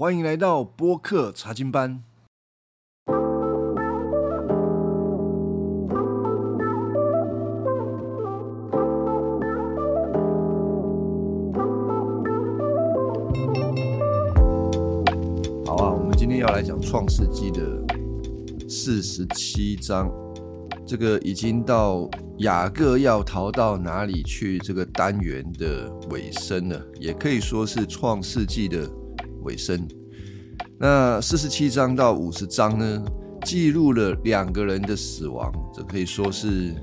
欢迎来到播客查经班。好啊，我们今天要来讲《创世纪》的四十七章。这个已经到雅各要逃到哪里去这个单元的尾声了，也可以说是《创世纪》的尾声。那四十七章到五十章呢，记录了两个人的死亡，这可以说是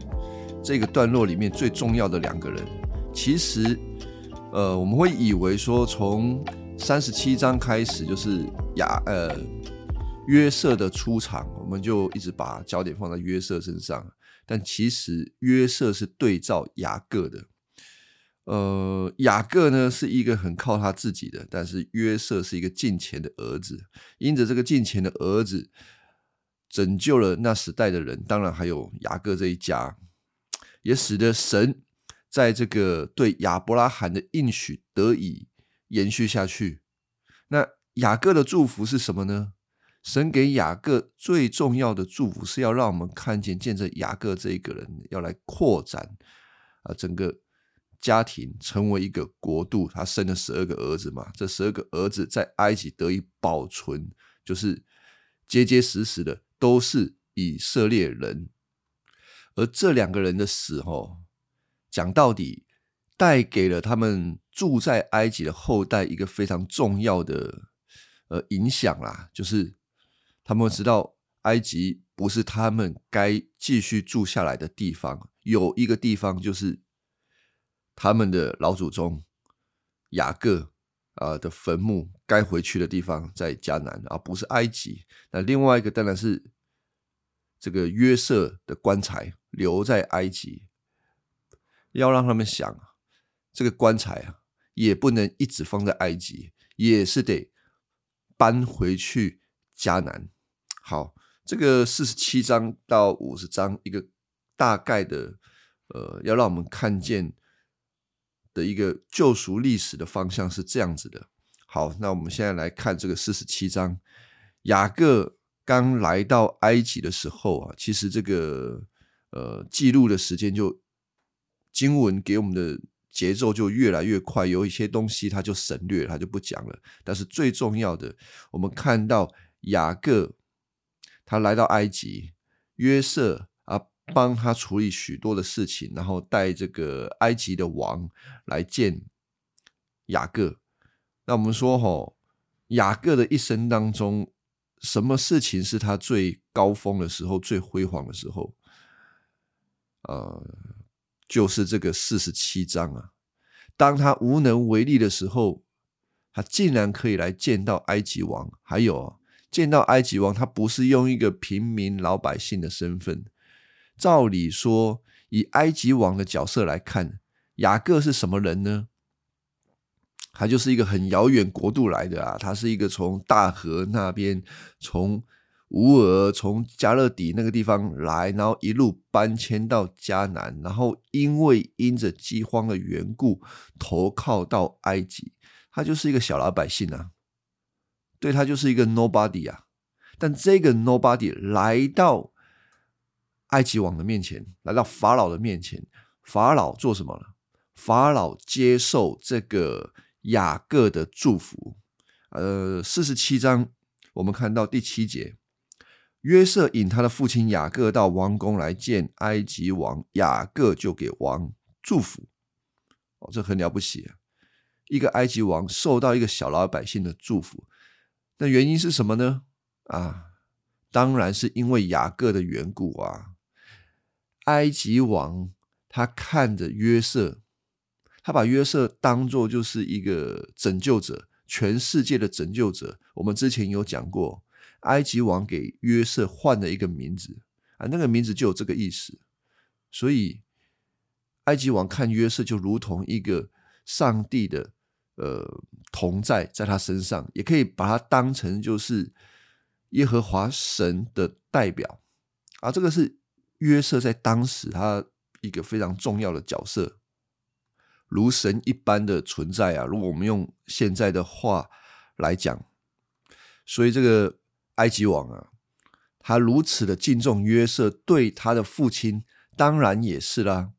这个段落里面最重要的两个人。其实，呃，我们会以为说从三十七章开始就是雅呃约瑟的出场，我们就一直把焦点放在约瑟身上。但其实约瑟是对照雅各的。呃，雅各呢是一个很靠他自己的，但是约瑟是一个近前的儿子。因着这个近前的儿子拯救了那时代的人，当然还有雅各这一家，也使得神在这个对亚伯拉罕的应许得以。延续下去，那雅各的祝福是什么呢？神给雅各最重要的祝福是要让我们看见，见证雅各这一个人要来扩展啊，整个家庭成为一个国度。他生了十二个儿子嘛，这十二个儿子在埃及得以保存，就是结结实实的都是以色列人。而这两个人的死，哦，讲到底。带给了他们住在埃及的后代一个非常重要的呃影响啦，就是他们知道埃及不是他们该继续住下来的地方，有一个地方就是他们的老祖宗雅各啊的坟墓该回去的地方在迦南，而不是埃及。那另外一个当然是这个约瑟的棺材留在埃及，要让他们想。这个棺材啊，也不能一直放在埃及，也是得搬回去迦南。好，这个四十七章到五十章，一个大概的，呃，要让我们看见的一个救赎历史的方向是这样子的。好，那我们现在来看这个四十七章，雅各刚来到埃及的时候啊，其实这个呃记录的时间就经文给我们的。节奏就越来越快，有一些东西他就省略，他就不讲了。但是最重要的，我们看到雅各他来到埃及，约瑟帮他处理许多的事情，然后带这个埃及的王来见雅各。那我们说，吼，雅各的一生当中，什么事情是他最高峰的时候、最辉煌的时候？呃。就是这个四十七章啊，当他无能为力的时候，他竟然可以来见到埃及王。还有见到埃及王，他不是用一个平民老百姓的身份。照理说，以埃及王的角色来看，雅各是什么人呢？他就是一个很遥远国度来的啊，他是一个从大河那边从。乌尔从加勒底那个地方来，然后一路搬迁到迦南，然后因为因着饥荒的缘故投靠到埃及。他就是一个小老百姓啊，对他就是一个 nobody 啊。但这个 nobody 来到埃及王的面前，来到法老的面前，法老做什么了？法老接受这个雅各的祝福。呃，四十七章我们看到第七节。约瑟引他的父亲雅各到王宫来见埃及王，雅各就给王祝福。哦，这很了不起啊！一个埃及王受到一个小老百姓的祝福，那原因是什么呢？啊，当然是因为雅各的缘故啊。埃及王他看着约瑟，他把约瑟当做就是一个拯救者，全世界的拯救者。我们之前有讲过。埃及王给约瑟换了一个名字啊，那个名字就有这个意思。所以埃及王看约瑟就如同一个上帝的呃同在，在他身上，也可以把他当成就是耶和华神的代表啊。这个是约瑟在当时他一个非常重要的角色，如神一般的存在啊。如果我们用现在的话来讲。所以这个埃及王啊，他如此的敬重约瑟，对他的父亲当然也是啦。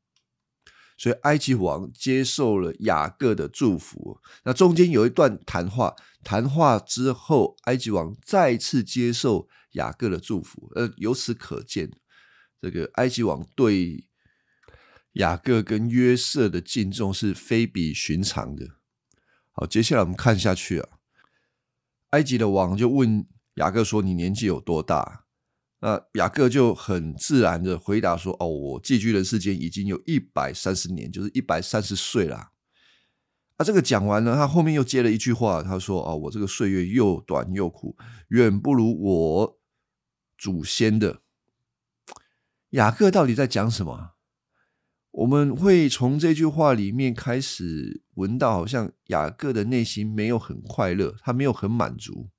所以埃及王接受了雅各的祝福。那中间有一段谈话，谈话之后，埃及王再次接受雅各的祝福。呃，由此可见，这个埃及王对雅各跟约瑟的敬重是非比寻常的。好，接下来我们看下去啊。埃及的王就问雅各说：“你年纪有多大？”那雅各就很自然的回答说：“哦，我寄居的时间已经有一百三十年，就是一百三十岁了。”啊，这个讲完了，他后面又接了一句话，他说：“哦，我这个岁月又短又苦，远不如我祖先的。”雅各到底在讲什么？我们会从这句话里面开始闻到，好像雅各的内心没有很快乐，他没有很满足，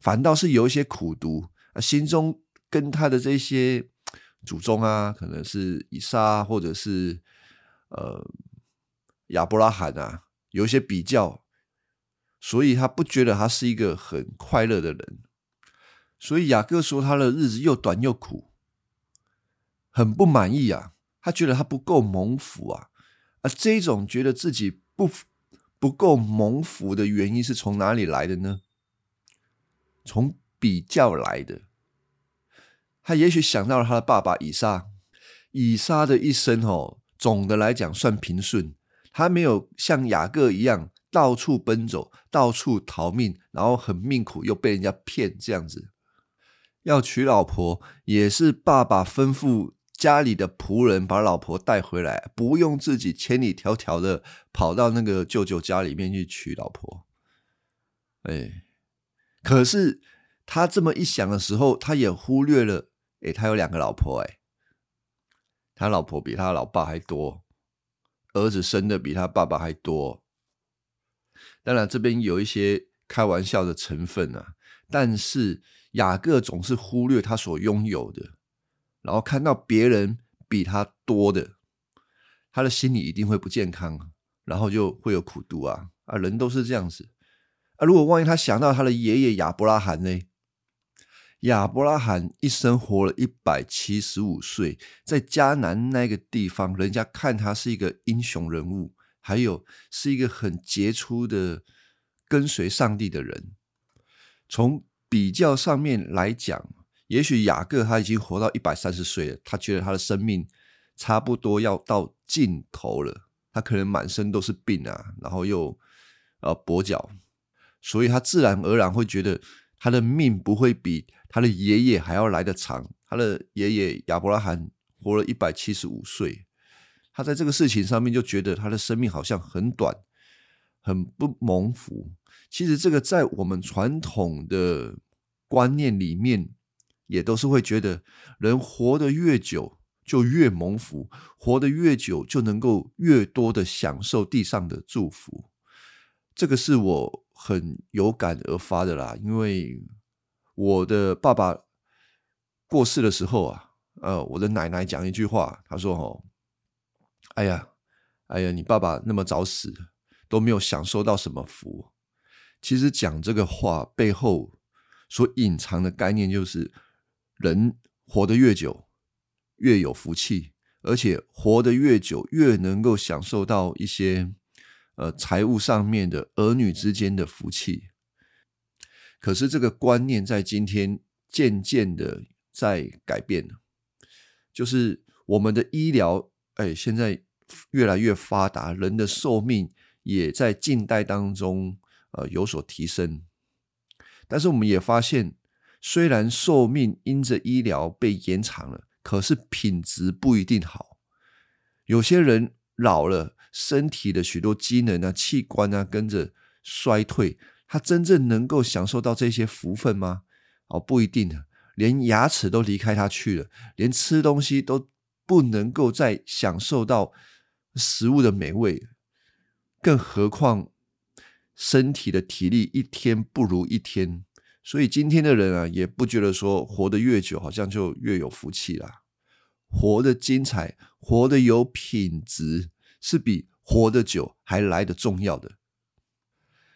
反倒是有一些苦读。心中跟他的这些祖宗啊，可能是以撒或者是呃亚伯拉罕啊，有一些比较，所以他不觉得他是一个很快乐的人。所以雅各说他的日子又短又苦，很不满意啊。他觉得他不够蒙福啊。啊，这种觉得自己不不够蒙福的原因是从哪里来的呢？从比较来的。他也许想到了他的爸爸以撒，以撒的一生哦，总的来讲算平顺。他没有像雅各一样到处奔走、到处逃命，然后很命苦又被人家骗这样子。要娶老婆也是爸爸吩咐家里的仆人把老婆带回来，不用自己千里迢迢的跑到那个舅舅家里面去娶老婆。哎，可是他这么一想的时候，他也忽略了。哎，他有两个老婆，哎，他老婆比他老爸还多，儿子生的比他爸爸还多。当然，这边有一些开玩笑的成分啊。但是雅各总是忽略他所拥有的，然后看到别人比他多的，他的心里一定会不健康，然后就会有苦读啊啊！人都是这样子啊。如果万一他想到他的爷爷亚伯拉罕呢？亚伯拉罕一生活了一百七十五岁，在迦南那个地方，人家看他是一个英雄人物，还有是一个很杰出的跟随上帝的人。从比较上面来讲，也许雅各他已经活到一百三十岁了，他觉得他的生命差不多要到尽头了，他可能满身都是病啊，然后又呃跛脚，所以他自然而然会觉得他的命不会比。他的爷爷还要来得长，他的爷爷亚伯拉罕活了一百七十五岁，他在这个事情上面就觉得他的生命好像很短，很不蒙福。其实这个在我们传统的观念里面，也都是会觉得人活得越久就越蒙福，活得越久就能够越多的享受地上的祝福。这个是我很有感而发的啦，因为。我的爸爸过世的时候啊，呃，我的奶奶讲一句话，她说：“哦，哎呀，哎呀，你爸爸那么早死，都没有享受到什么福。”其实讲这个话背后所隐藏的概念，就是人活得越久越有福气，而且活得越久越能够享受到一些呃财务上面的儿女之间的福气。可是这个观念在今天渐渐的在改变，就是我们的医疗，哎，现在越来越发达，人的寿命也在近代当中呃有所提升。但是我们也发现，虽然寿命因着医疗被延长了，可是品质不一定好。有些人老了，身体的许多机能啊、器官啊跟着衰退。他真正能够享受到这些福分吗？哦，不一定的，连牙齿都离开他去了，连吃东西都不能够再享受到食物的美味，更何况身体的体力一天不如一天。所以今天的人啊，也不觉得说活得越久，好像就越有福气啦。活得精彩，活得有品质，是比活得久还来得重要的。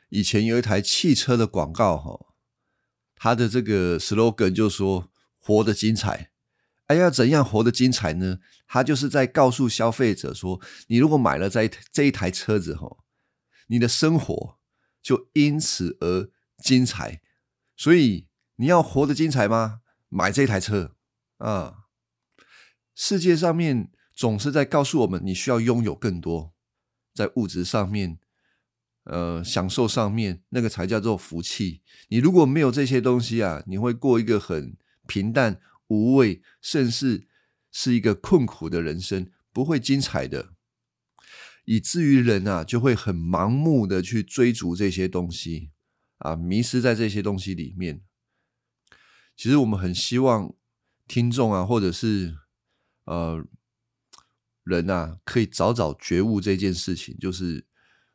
以前有一台汽车的广告，哈，它的这个 slogan 就说“活得精彩”。哎，要怎样活得精彩呢？他就是在告诉消费者说：你如果买了这这一台车子，哈，你的生活就因此而精彩。所以你要活得精彩吗？买这台车啊！世界上面总是在告诉我们，你需要拥有更多，在物质上面，呃，享受上面，那个才叫做福气。你如果没有这些东西啊，你会过一个很平淡、无味，甚至是一个困苦的人生，不会精彩的。以至于人啊，就会很盲目的去追逐这些东西啊，迷失在这些东西里面。其实我们很希望听众啊，或者是呃人啊，可以早早觉悟这件事情，就是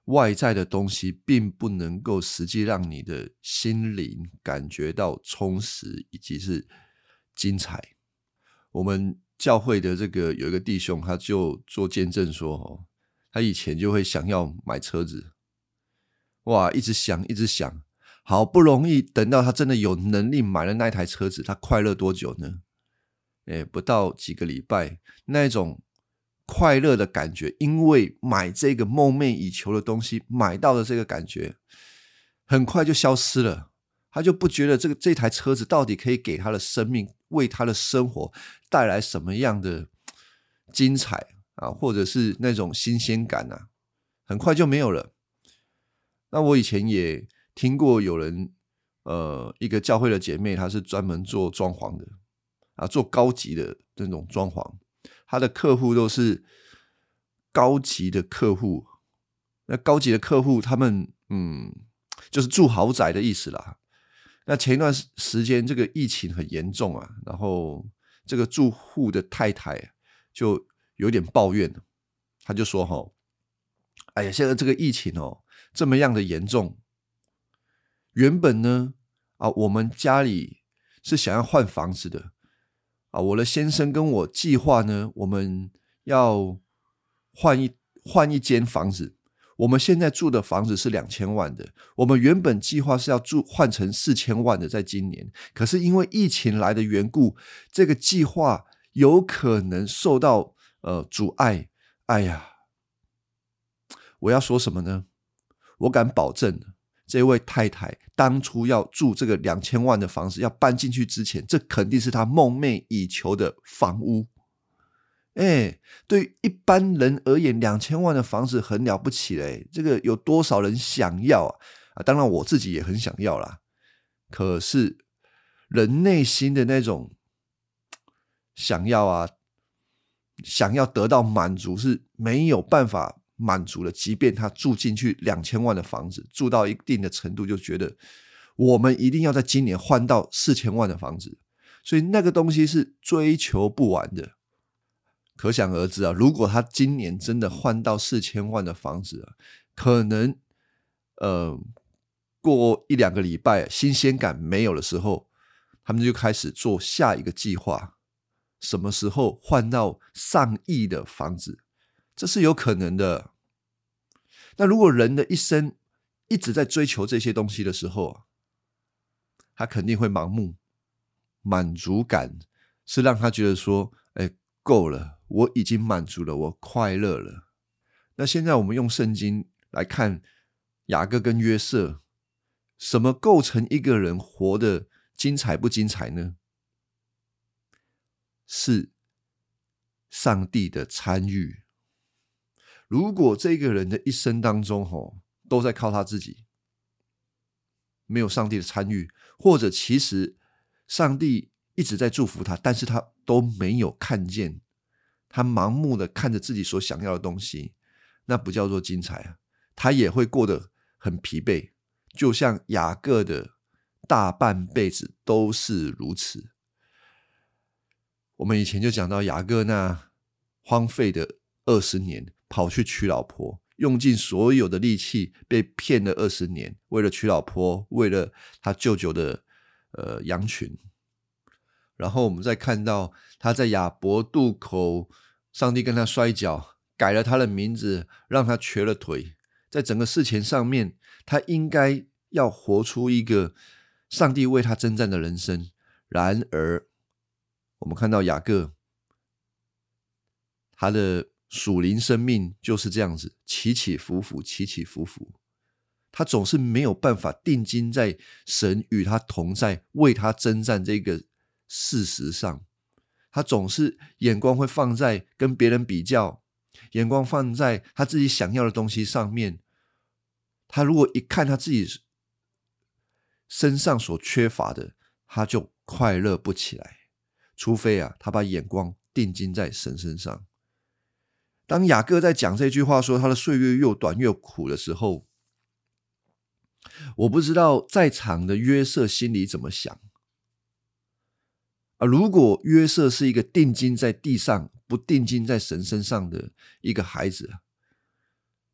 外在的东西并不能够实际让你的心灵感觉到充实以及是精彩。我们教会的这个有一个弟兄，他就做见证说：“哦，他以前就会想要买车子，哇，一直想，一直想。”好不容易等到他真的有能力买了那台车子，他快乐多久呢？哎，不到几个礼拜，那种快乐的感觉，因为买这个梦寐以求的东西，买到的这个感觉，很快就消失了。他就不觉得这个这台车子到底可以给他的生命、为他的生活带来什么样的精彩啊，或者是那种新鲜感啊，很快就没有了。那我以前也。听过有人，呃，一个教会的姐妹，她是专门做装潢的，啊，做高级的那种装潢，她的客户都是高级的客户，那高级的客户，他们嗯，就是住豪宅的意思啦。那前一段时间这个疫情很严重啊，然后这个住户的太太就有点抱怨了，他就说：“哈，哎呀，现在这个疫情哦，这么样的严重。”原本呢，啊，我们家里是想要换房子的，啊，我的先生跟我计划呢，我们要换一换一间房子。我们现在住的房子是两千万的，我们原本计划是要住换成四千万的，在今年，可是因为疫情来的缘故，这个计划有可能受到呃阻碍。哎呀，我要说什么呢？我敢保证。这位太太当初要住这个两千万的房子，要搬进去之前，这肯定是她梦寐以求的房屋。哎，对一般人而言，两千万的房子很了不起嘞。这个有多少人想要啊？啊，当然我自己也很想要啦。可是人内心的那种想要啊，想要得到满足是没有办法。满足了，即便他住进去两千万的房子，住到一定的程度，就觉得我们一定要在今年换到四千万的房子，所以那个东西是追求不完的。可想而知啊，如果他今年真的换到四千万的房子啊，可能呃过一两个礼拜新鲜感没有的时候，他们就开始做下一个计划，什么时候换到上亿的房子？这是有可能的。那如果人的一生一直在追求这些东西的时候，他肯定会盲目。满足感是让他觉得说：“哎，够了，我已经满足了，我快乐了。”那现在我们用圣经来看雅各跟约瑟，什么构成一个人活得精彩不精彩呢？是上帝的参与。如果这个人的一生当中，吼都在靠他自己，没有上帝的参与，或者其实上帝一直在祝福他，但是他都没有看见，他盲目的看着自己所想要的东西，那不叫做精彩啊！他也会过得很疲惫，就像雅各的大半辈子都是如此。我们以前就讲到雅各那荒废的二十年。跑去娶老婆，用尽所有的力气，被骗了二十年，为了娶老婆，为了他舅舅的呃羊群。然后我们再看到他在亚伯渡口，上帝跟他摔跤，改了他的名字，让他瘸了腿。在整个事情上面，他应该要活出一个上帝为他征战的人生。然而，我们看到雅各，他的属灵生命就是这样子起起伏伏，起起伏伏。他总是没有办法定睛在神与他同在、为他征战这个事实上。他总是眼光会放在跟别人比较，眼光放在他自己想要的东西上面。他如果一看他自己身上所缺乏的，他就快乐不起来。除非啊，他把眼光定睛在神身上。当雅各在讲这句话说他的岁月又短又苦的时候，我不知道在场的约瑟心里怎么想。啊！如果约瑟是一个定睛在地上、不定睛在神身上的一个孩子，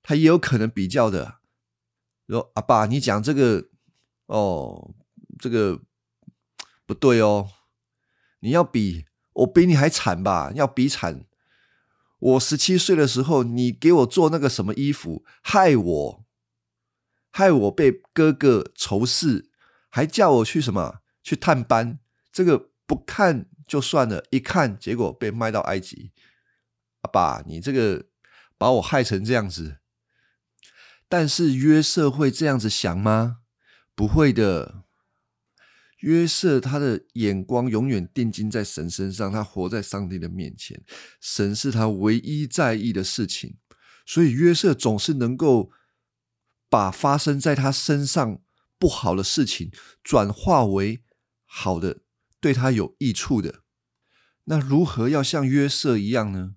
他也有可能比较的说：“阿爸，你讲这个哦，这个不对哦，你要比我比你还惨吧？要比惨。我十七岁的时候，你给我做那个什么衣服，害我，害我被哥哥仇视，还叫我去什么去探班，这个。”不看就算了，一看结果被卖到埃及。阿爸，你这个把我害成这样子。但是约瑟会这样子想吗？不会的。约瑟他的眼光永远定睛在神身上，他活在上帝的面前，神是他唯一在意的事情。所以约瑟总是能够把发生在他身上不好的事情转化为好的。对他有益处的，那如何要像约瑟一样呢？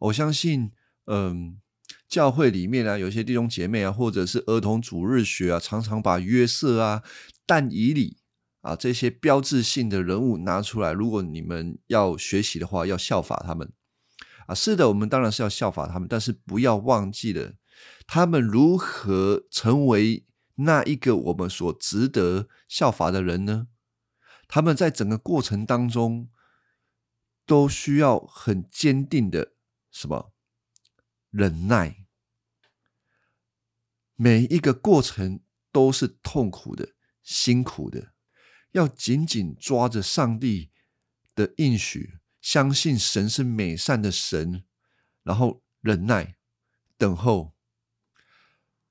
我相信，嗯，教会里面啊，有些弟兄姐妹啊，或者是儿童主日学啊，常常把约瑟啊、但以理啊这些标志性的人物拿出来。如果你们要学习的话，要效法他们啊。是的，我们当然是要效法他们，但是不要忘记了他们如何成为那一个我们所值得效法的人呢？他们在整个过程当中都需要很坚定的什么忍耐，每一个过程都是痛苦的、辛苦的，要紧紧抓着上帝的应许，相信神是美善的神，然后忍耐等候。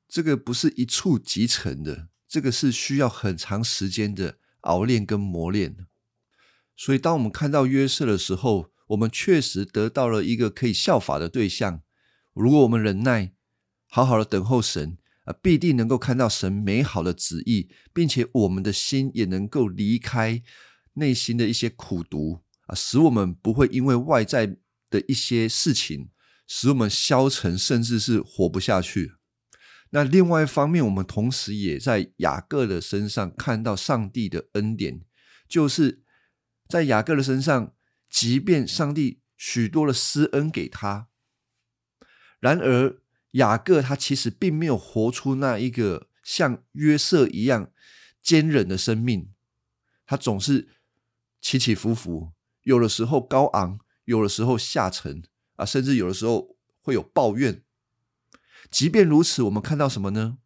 这个不是一触即成的，这个是需要很长时间的。熬练跟磨练，所以当我们看到约瑟的时候，我们确实得到了一个可以效法的对象。如果我们忍耐，好好的等候神啊，必定能够看到神美好的旨意，并且我们的心也能够离开内心的一些苦毒啊，使我们不会因为外在的一些事情，使我们消沉，甚至是活不下去。那另外一方面，我们同时也在雅各的身上看到上帝的恩典，就是在雅各的身上，即便上帝许多的施恩给他，然而雅各他其实并没有活出那一个像约瑟一样坚韧的生命，他总是起起伏伏，有的时候高昂，有的时候下沉啊，甚至有的时候会有抱怨。即便如此，我们看到什么呢？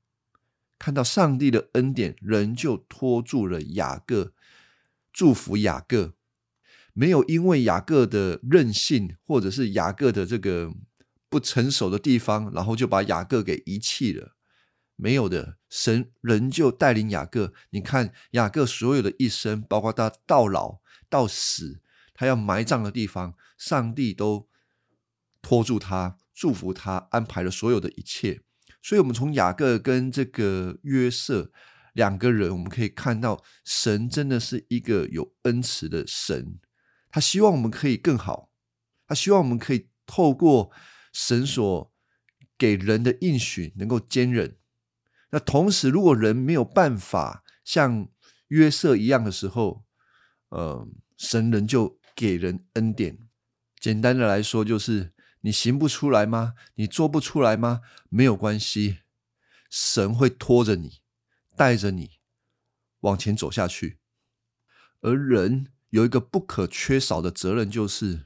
看到上帝的恩典仍旧托住了雅各，祝福雅各，没有因为雅各的任性或者是雅各的这个不成熟的地方，然后就把雅各给遗弃了。没有的，神仍旧带领雅各。你看雅各所有的一生，包括他到老到死，他要埋葬的地方，上帝都托住他。祝福他安排了所有的一切，所以，我们从雅各跟这个约瑟两个人，我们可以看到，神真的是一个有恩慈的神。他希望我们可以更好，他希望我们可以透过神所给人的应许，能够坚忍。那同时，如果人没有办法像约瑟一样的时候，呃，神人就给人恩典。简单的来说，就是。你行不出来吗？你做不出来吗？没有关系，神会拖着你，带着你往前走下去。而人有一个不可缺少的责任，就是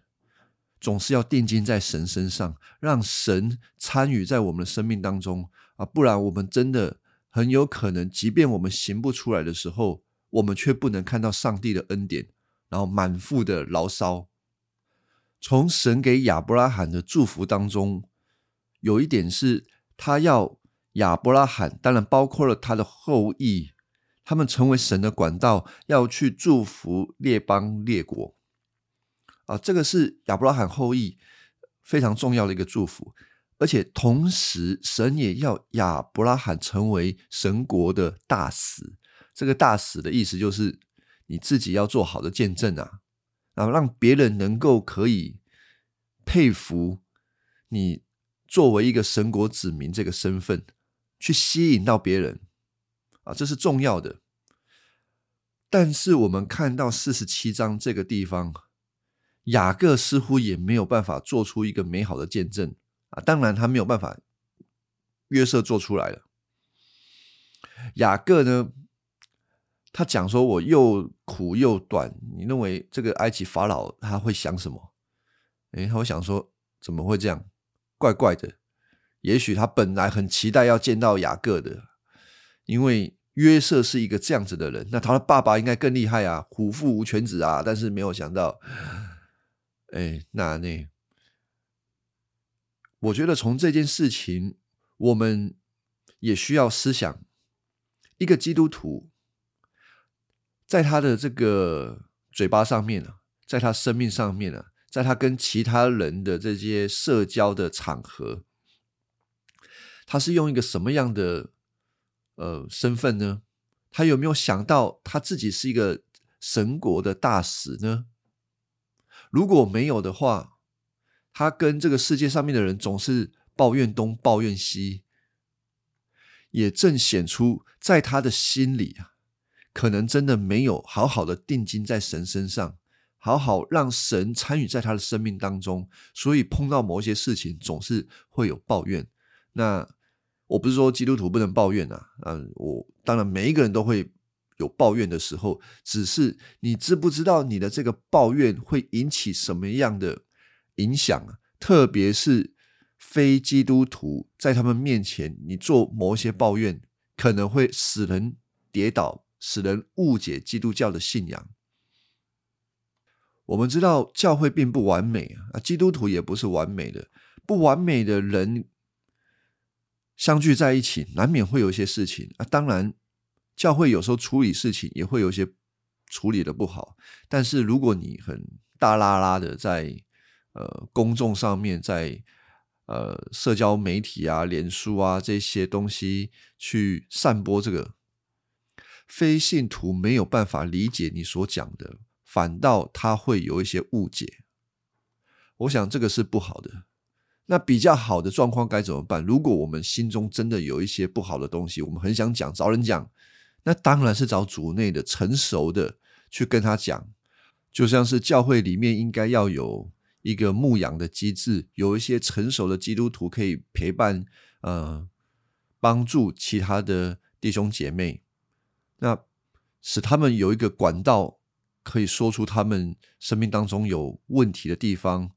总是要定睛在神身上，让神参与在我们的生命当中啊！不然，我们真的很有可能，即便我们行不出来的时候，我们却不能看到上帝的恩典，然后满腹的牢骚。从神给亚伯拉罕的祝福当中，有一点是他要亚伯拉罕，当然包括了他的后裔，他们成为神的管道，要去祝福列邦列国。啊，这个是亚伯拉罕后裔非常重要的一个祝福，而且同时神也要亚伯拉罕成为神国的大使。这个大使的意思就是你自己要做好的见证啊。然后让别人能够可以佩服你作为一个神国子民这个身份，去吸引到别人啊，这是重要的。但是我们看到四十七章这个地方，雅各似乎也没有办法做出一个美好的见证啊。当然，他没有办法，约瑟做出来了。雅各呢？他讲说：“我又苦又短，你认为这个埃及法老他会想什么？诶，他会想说怎么会这样？怪怪的。也许他本来很期待要见到雅各的，因为约瑟是一个这样子的人。那他的爸爸应该更厉害啊，虎父无犬子啊。但是没有想到，哎，那那，我觉得从这件事情，我们也需要思想一个基督徒。”在他的这个嘴巴上面呢，在他生命上面呢，在他跟其他人的这些社交的场合，他是用一个什么样的呃身份呢？他有没有想到他自己是一个神国的大使呢？如果没有的话，他跟这个世界上面的人总是抱怨东抱怨西，也正显出在他的心里啊。可能真的没有好好的定睛在神身上，好好让神参与在他的生命当中，所以碰到某一些事情总是会有抱怨。那我不是说基督徒不能抱怨啊，嗯，我当然每一个人都会有抱怨的时候，只是你知不知道你的这个抱怨会引起什么样的影响啊？特别是非基督徒在他们面前，你做某些抱怨，可能会使人跌倒。使人误解基督教的信仰。我们知道教会并不完美啊，基督徒也不是完美的。不完美的人相聚在一起，难免会有一些事情啊。当然，教会有时候处理事情也会有一些处理的不好。但是，如果你很大拉拉的在呃公众上面，在呃社交媒体啊、脸书啊这些东西去散播这个。非信徒没有办法理解你所讲的，反倒他会有一些误解。我想这个是不好的。那比较好的状况该怎么办？如果我们心中真的有一些不好的东西，我们很想讲，找人讲，那当然是找主内的成熟的去跟他讲。就像是教会里面应该要有一个牧养的机制，有一些成熟的基督徒可以陪伴，呃，帮助其他的弟兄姐妹。那使他们有一个管道，可以说出他们生命当中有问题的地方，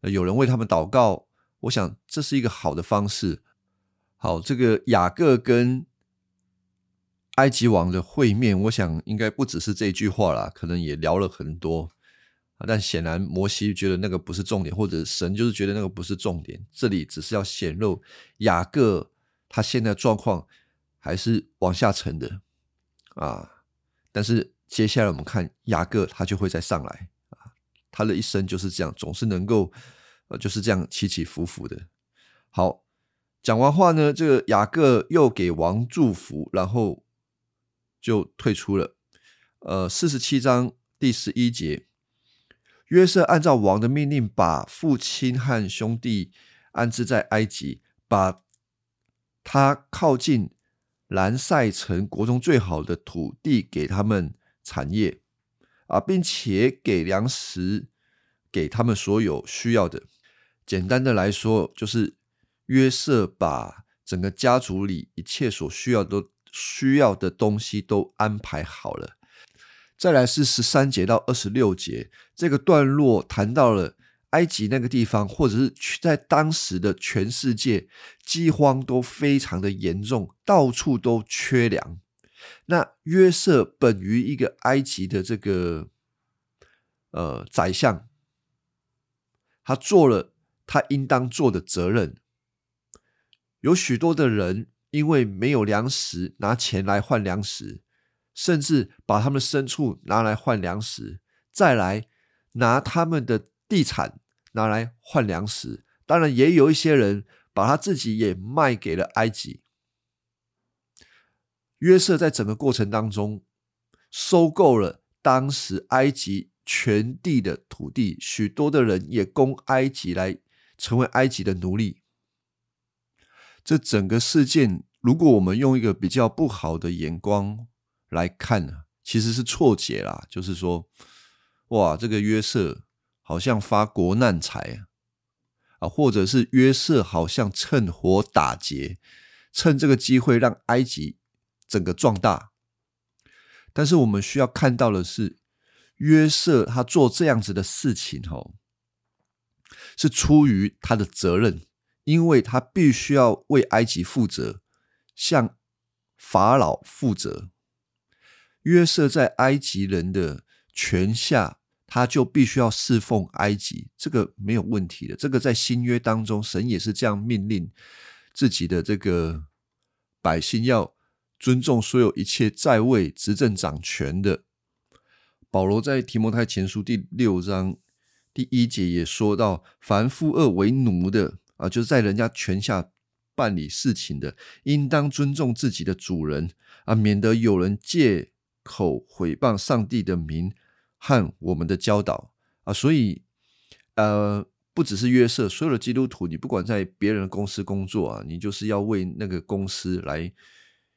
有人为他们祷告。我想这是一个好的方式。好，这个雅各跟埃及王的会面，我想应该不只是这句话啦，可能也聊了很多。但显然摩西觉得那个不是重点，或者神就是觉得那个不是重点。这里只是要显露雅各他现在状况还是往下沉的。啊！但是接下来我们看雅各，他就会再上来啊！他的一生就是这样，总是能够呃就是这样起起伏伏的。好，讲完话呢，这个雅各又给王祝福，然后就退出了。呃，四十七章第十一节，约瑟按照王的命令，把父亲和兄弟安置在埃及，把他靠近。兰塞城国中最好的土地给他们产业啊，并且给粮食给他们所有需要的。简单的来说，就是约瑟把整个家族里一切所需要的需要的东西都安排好了。再来是十三节到二十六节这个段落谈到了。埃及那个地方，或者是在当时的全世界，饥荒都非常的严重，到处都缺粮。那约瑟本于一个埃及的这个呃宰相，他做了他应当做的责任。有许多的人因为没有粮食，拿钱来换粮食，甚至把他们牲畜拿来换粮食，再来拿他们的地产拿来换粮食。当然，也有一些人把他自己也卖给了埃及。约瑟在整个过程当中，收购了当时埃及全地的土地，许多的人也供埃及来成为埃及的奴隶。这整个事件，如果我们用一个比较不好的眼光来看呢，其实是错解啦。就是说，哇，这个约瑟好像发国难财啊，或者是约瑟好像趁火打劫，趁这个机会让埃及整个壮大。但是我们需要看到的是，约瑟他做这样子的事情，吼，是出于他的责任。因为他必须要为埃及负责，向法老负责。约瑟在埃及人的权下，他就必须要侍奉埃及，这个没有问题的。这个在新约当中，神也是这样命令自己的这个百姓要尊重所有一切在位执政掌权的。保罗在提摩太前书第六章第一节也说到：“凡负恶为奴的。”啊，就是在人家权下办理事情的，应当尊重自己的主人啊，免得有人借口毁谤上帝的名和我们的教导啊。所以，呃，不只是约瑟，所有的基督徒，你不管在别人的公司工作啊，你就是要为那个公司来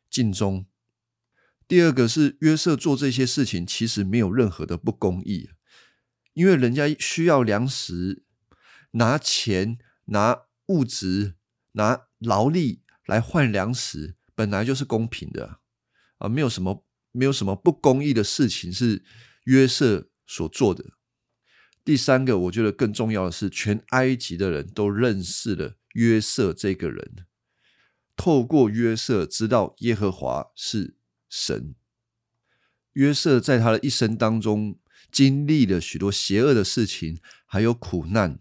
尽忠。第二个是约瑟做这些事情，其实没有任何的不公义，因为人家需要粮食，拿钱拿。物质拿劳力来换粮食，本来就是公平的啊，没有什么没有什么不公义的事情是约瑟所做的。第三个，我觉得更重要的是，全埃及的人都认识了约瑟这个人，透过约瑟知道耶和华是神。约瑟在他的一生当中经历了许多邪恶的事情，还有苦难。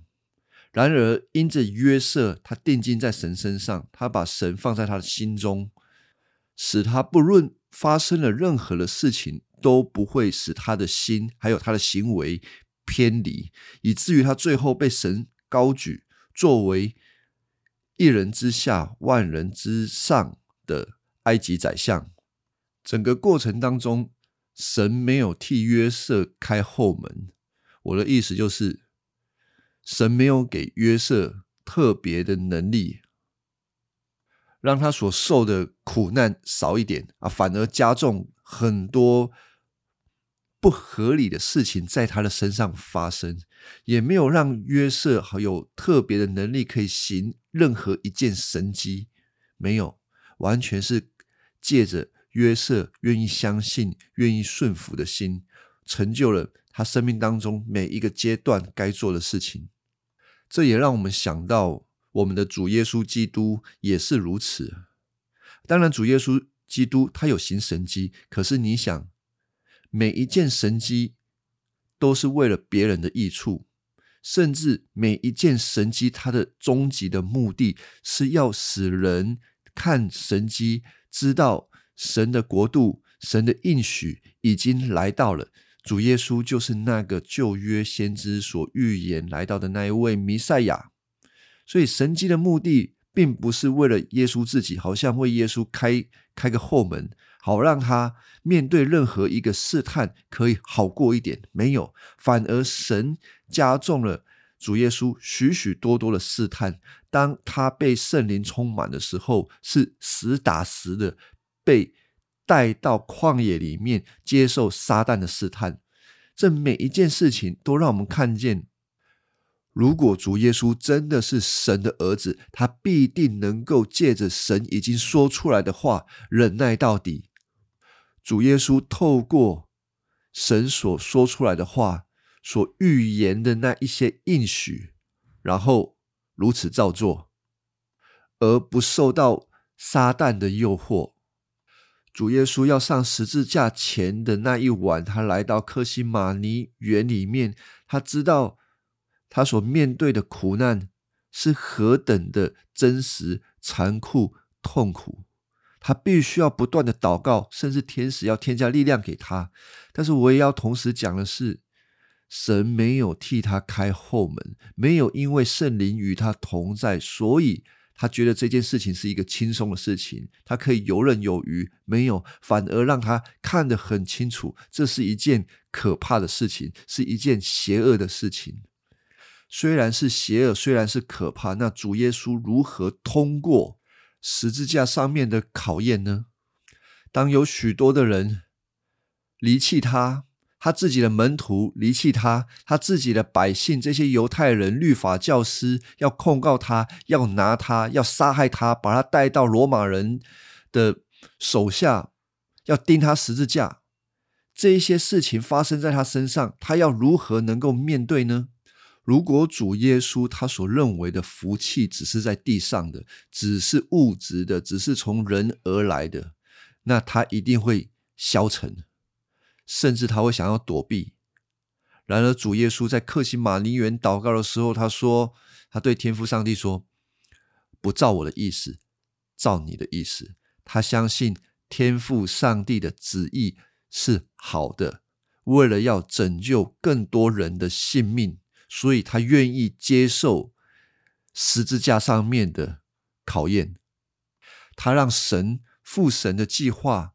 然而，因着约瑟，他定睛在神身上，他把神放在他的心中，使他不论发生了任何的事情，都不会使他的心还有他的行为偏离，以至于他最后被神高举，作为一人之下、万人之上的埃及宰相。整个过程当中，神没有替约瑟开后门。我的意思就是。神没有给约瑟特别的能力，让他所受的苦难少一点啊，反而加重很多不合理的事情在他的身上发生，也没有让约瑟有特别的能力可以行任何一件神迹，没有，完全是借着约瑟愿意相信、愿意顺服的心，成就了他生命当中每一个阶段该做的事情。这也让我们想到，我们的主耶稣基督也是如此。当然，主耶稣基督他有行神迹，可是你想，每一件神迹都是为了别人的益处，甚至每一件神迹，它的终极的目的是要使人看神迹，知道神的国度、神的应许已经来到了。主耶稣就是那个旧约先知所预言来到的那一位弥赛亚，所以神迹的目的并不是为了耶稣自己，好像为耶稣开开个后门，好让他面对任何一个试探可以好过一点。没有，反而神加重了主耶稣许许多多的试探。当他被圣灵充满的时候，是实打实的被。带到旷野里面接受撒旦的试探，这每一件事情都让我们看见，如果主耶稣真的是神的儿子，他必定能够借着神已经说出来的话忍耐到底。主耶稣透过神所说出来的话所预言的那一些应许，然后如此照做，而不受到撒旦的诱惑。主耶稣要上十字架前的那一晚，他来到克西马尼园里面，他知道他所面对的苦难是何等的真实、残酷、痛苦。他必须要不断的祷告，甚至天使要添加力量给他。但是我也要同时讲的是，神没有替他开后门，没有因为圣灵与他同在，所以。他觉得这件事情是一个轻松的事情，他可以游刃有余。没有，反而让他看得很清楚，这是一件可怕的事情，是一件邪恶的事情。虽然是邪恶，虽然是可怕，那主耶稣如何通过十字架上面的考验呢？当有许多的人离弃他。他自己的门徒离弃他，他自己的百姓这些犹太人律法教师要控告他，要拿他，要杀害他，把他带到罗马人的手下，要钉他十字架。这一些事情发生在他身上，他要如何能够面对呢？如果主耶稣他所认为的福气只是在地上的，只是物质的，只是从人而来的，那他一定会消沉。甚至他会想要躲避。然而，主耶稣在克西马尼园祷告的时候，他说：“他对天父上帝说，不照我的意思，照你的意思。他相信天父上帝的旨意是好的，为了要拯救更多人的性命，所以他愿意接受十字架上面的考验。他让神父神的计划。”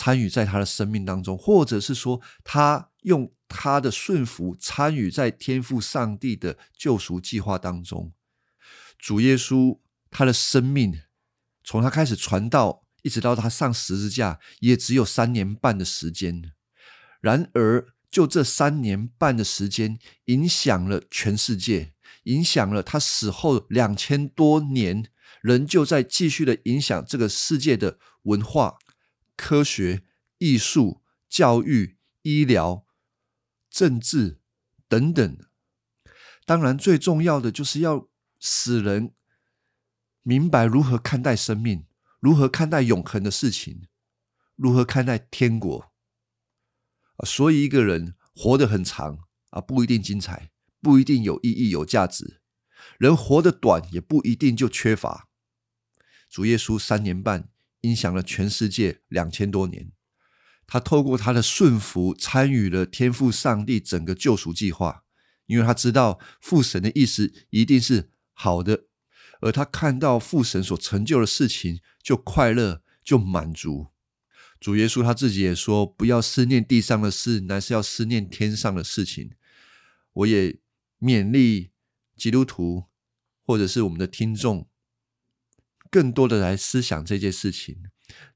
参与在他的生命当中，或者是说，他用他的顺服参与在天赋上帝的救赎计划当中。主耶稣他的生命，从他开始传道，一直到他上十字架，也只有三年半的时间。然而，就这三年半的时间，影响了全世界，影响了他死后两千多年，仍旧在继续的影响这个世界的文化。科学、艺术、教育、医疗、政治等等，当然最重要的就是要使人明白如何看待生命，如何看待永恒的事情，如何看待天国啊。所以一个人活得很长啊，不一定精彩，不一定有意义、有价值；人活得短，也不一定就缺乏。主耶稣三年半。影响了全世界两千多年。他透过他的顺服，参与了天父上帝整个救赎计划，因为他知道父神的意思一定是好的，而他看到父神所成就的事情，就快乐，就满足。主耶稣他自己也说：“不要思念地上的事，乃是要思念天上的事情。”我也勉励基督徒，或者是我们的听众。更多的来思想这件事情，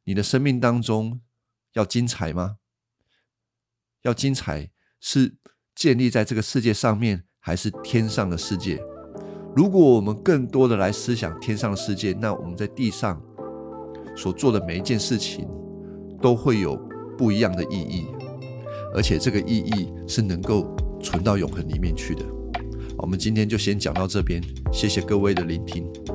你的生命当中要精彩吗？要精彩是建立在这个世界上面，还是天上的世界？如果我们更多的来思想天上的世界，那我们在地上所做的每一件事情都会有不一样的意义，而且这个意义是能够存到永恒里面去的。我们今天就先讲到这边，谢谢各位的聆听。